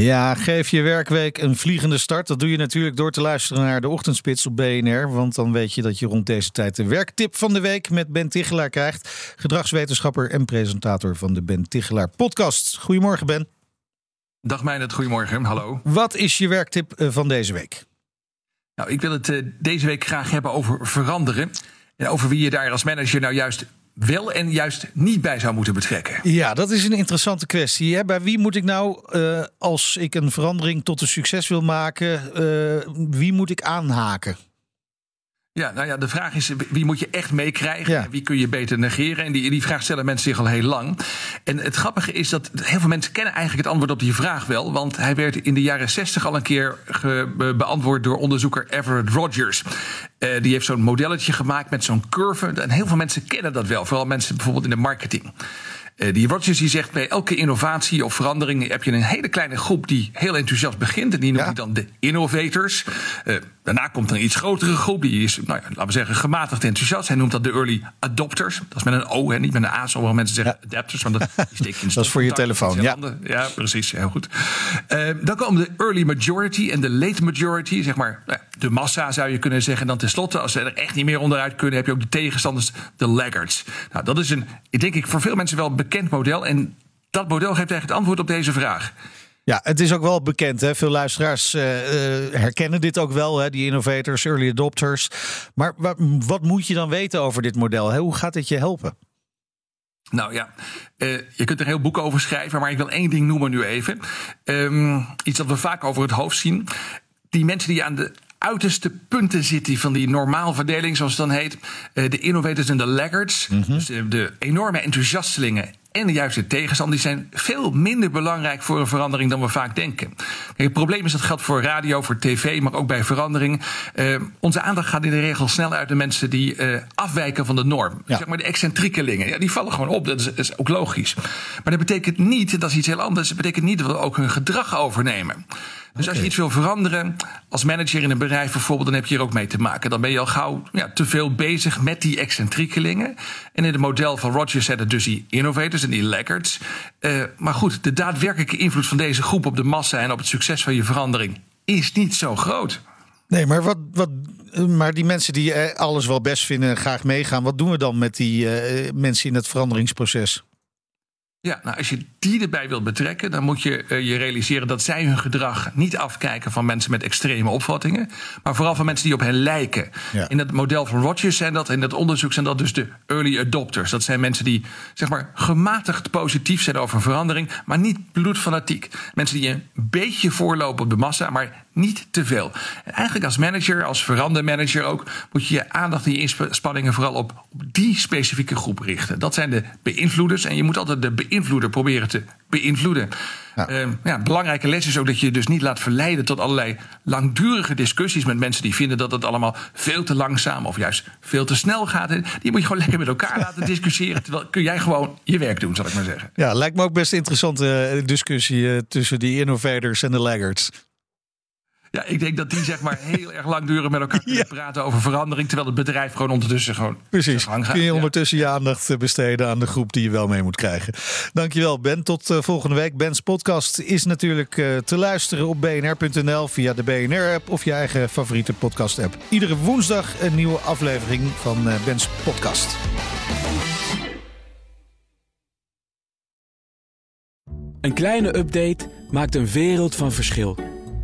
Ja, geef je werkweek een vliegende start. Dat doe je natuurlijk door te luisteren naar de Ochtendspits op BNR. Want dan weet je dat je rond deze tijd de werktip van de week met Ben Tichelaar krijgt. Gedragswetenschapper en presentator van de Ben Tichelaar podcast. Goedemorgen Ben. Dag Meijnerd, goedemorgen. Hallo. Wat is je werktip eh, van deze week? Nou, ik wil het uh, deze week graag hebben over veranderen. En over wie je daar als manager nou juist wel en juist niet bij zou moeten betrekken? Ja, dat is een interessante kwestie. Hè? Bij wie moet ik nou, uh, als ik een verandering tot een succes wil maken, uh, wie moet ik aanhaken? Ja, nou ja, de vraag is wie moet je echt meekrijgen? Ja. Wie kun je beter negeren? En die, die vraag stellen mensen zich al heel lang. En het grappige is dat heel veel mensen kennen eigenlijk het antwoord op die vraag wel. Want hij werd in de jaren 60 al een keer beantwoord door onderzoeker Everett Rogers. Uh, die heeft zo'n modelletje gemaakt met zo'n curve. En heel veel mensen kennen dat wel. Vooral mensen bijvoorbeeld in de marketing. Uh, die Rogers die zegt bij elke innovatie of verandering heb je een hele kleine groep die heel enthousiast begint. En die noemt hij ja. dan de innovators. Uh, daarna komt er een iets grotere groep. Die is, nou ja, laten we zeggen, gematigd enthousiast. Hij noemt dat de early adopters. Dat is met een O, hè, niet met een A, zoals mensen zeggen ja. adapters. Want dat, die in dat is voor je telefoon, ja. Ja, precies, heel goed. Uh, dan komen de early majority en de late majority. Zeg maar nou, de massa zou je kunnen zeggen. En dan tenslotte, als ze er echt niet meer onderuit kunnen... heb je ook de tegenstanders, de laggards. Nou, dat is een, ik denk ik, voor veel mensen wel bekend model. En dat model geeft eigenlijk het antwoord op deze vraag. Ja, het is ook wel bekend. Hè? Veel luisteraars uh, herkennen dit ook wel, hè? die innovators, early adopters. Maar wat, wat moet je dan weten over dit model? Hè? Hoe gaat dit je helpen? Nou ja, uh, je kunt er heel boek over schrijven, maar ik wil één ding noemen nu even. Um, iets dat we vaak over het hoofd zien. Die mensen die aan de uiterste punten zitten van die normaalverdeling, zoals het dan heet. Uh, de innovators en de laggards. Mm -hmm. Dus de, de enorme enthousiastelingen en de juiste tegenstander die zijn veel minder belangrijk voor een verandering dan we vaak denken. Kijk, het probleem is dat geldt voor radio, voor tv, maar ook bij verandering. Uh, onze aandacht gaat in de regel snel uit de mensen die uh, afwijken van de norm. Ja. Zeg maar de excentriekelingen. Ja, die vallen gewoon op. Dat is, dat is, ook logisch. Maar dat betekent niet, dat is iets heel anders. Dat betekent niet dat we ook hun gedrag overnemen. Dus als je iets wil veranderen, als manager in een bedrijf bijvoorbeeld, dan heb je hier ook mee te maken. Dan ben je al gauw ja, te veel bezig met die excentriekelingen. En in het model van Rogers zetten dus die innovators en die laggards. Uh, maar goed, de daadwerkelijke invloed van deze groep op de massa en op het succes van je verandering is niet zo groot. Nee, maar, wat, wat, maar die mensen die alles wel best vinden en graag meegaan, wat doen we dan met die uh, mensen in het veranderingsproces? Ja, nou, als je die erbij wilt betrekken, dan moet je uh, je realiseren dat zij hun gedrag niet afkijken van mensen met extreme opvattingen, maar vooral van mensen die op hen lijken. Ja. In het model van Rogers zijn dat, in het onderzoek zijn dat dus de early adopters. Dat zijn mensen die zeg maar gematigd positief zijn over verandering, maar niet bloedfanatiek. Mensen die een beetje voorlopen op de massa, maar niet te veel. En eigenlijk als manager, als verandermanager ook, moet je je aandacht en je inspanningen vooral op, op die specifieke groep richten. Dat zijn de beïnvloeders en je moet altijd de beïnvloeder proberen te beïnvloeden. Ja. Uh, ja, belangrijke les is ook dat je je dus niet laat verleiden tot allerlei langdurige discussies met mensen die vinden dat het allemaal veel te langzaam of juist veel te snel gaat. Die moet je gewoon lekker met elkaar laten discussiëren. Terwijl kun jij gewoon je werk doen, zal ik maar zeggen. Ja, lijkt me ook best interessante discussie uh, tussen die innovators en de laggards. Ja, ik denk dat die zeg maar heel erg langdurig met elkaar kunnen ja. praten over verandering. Terwijl het bedrijf gewoon ondertussen gewoon. Precies. Gaat. Kun je ondertussen ja. je aandacht besteden aan de groep die je wel mee moet krijgen. Dankjewel, Ben. Tot uh, volgende week. Ben's podcast is natuurlijk uh, te luisteren op bnr.nl via de BNR-app of je eigen favoriete podcast-app. Iedere woensdag een nieuwe aflevering van uh, Ben's podcast. Een kleine update maakt een wereld van verschil.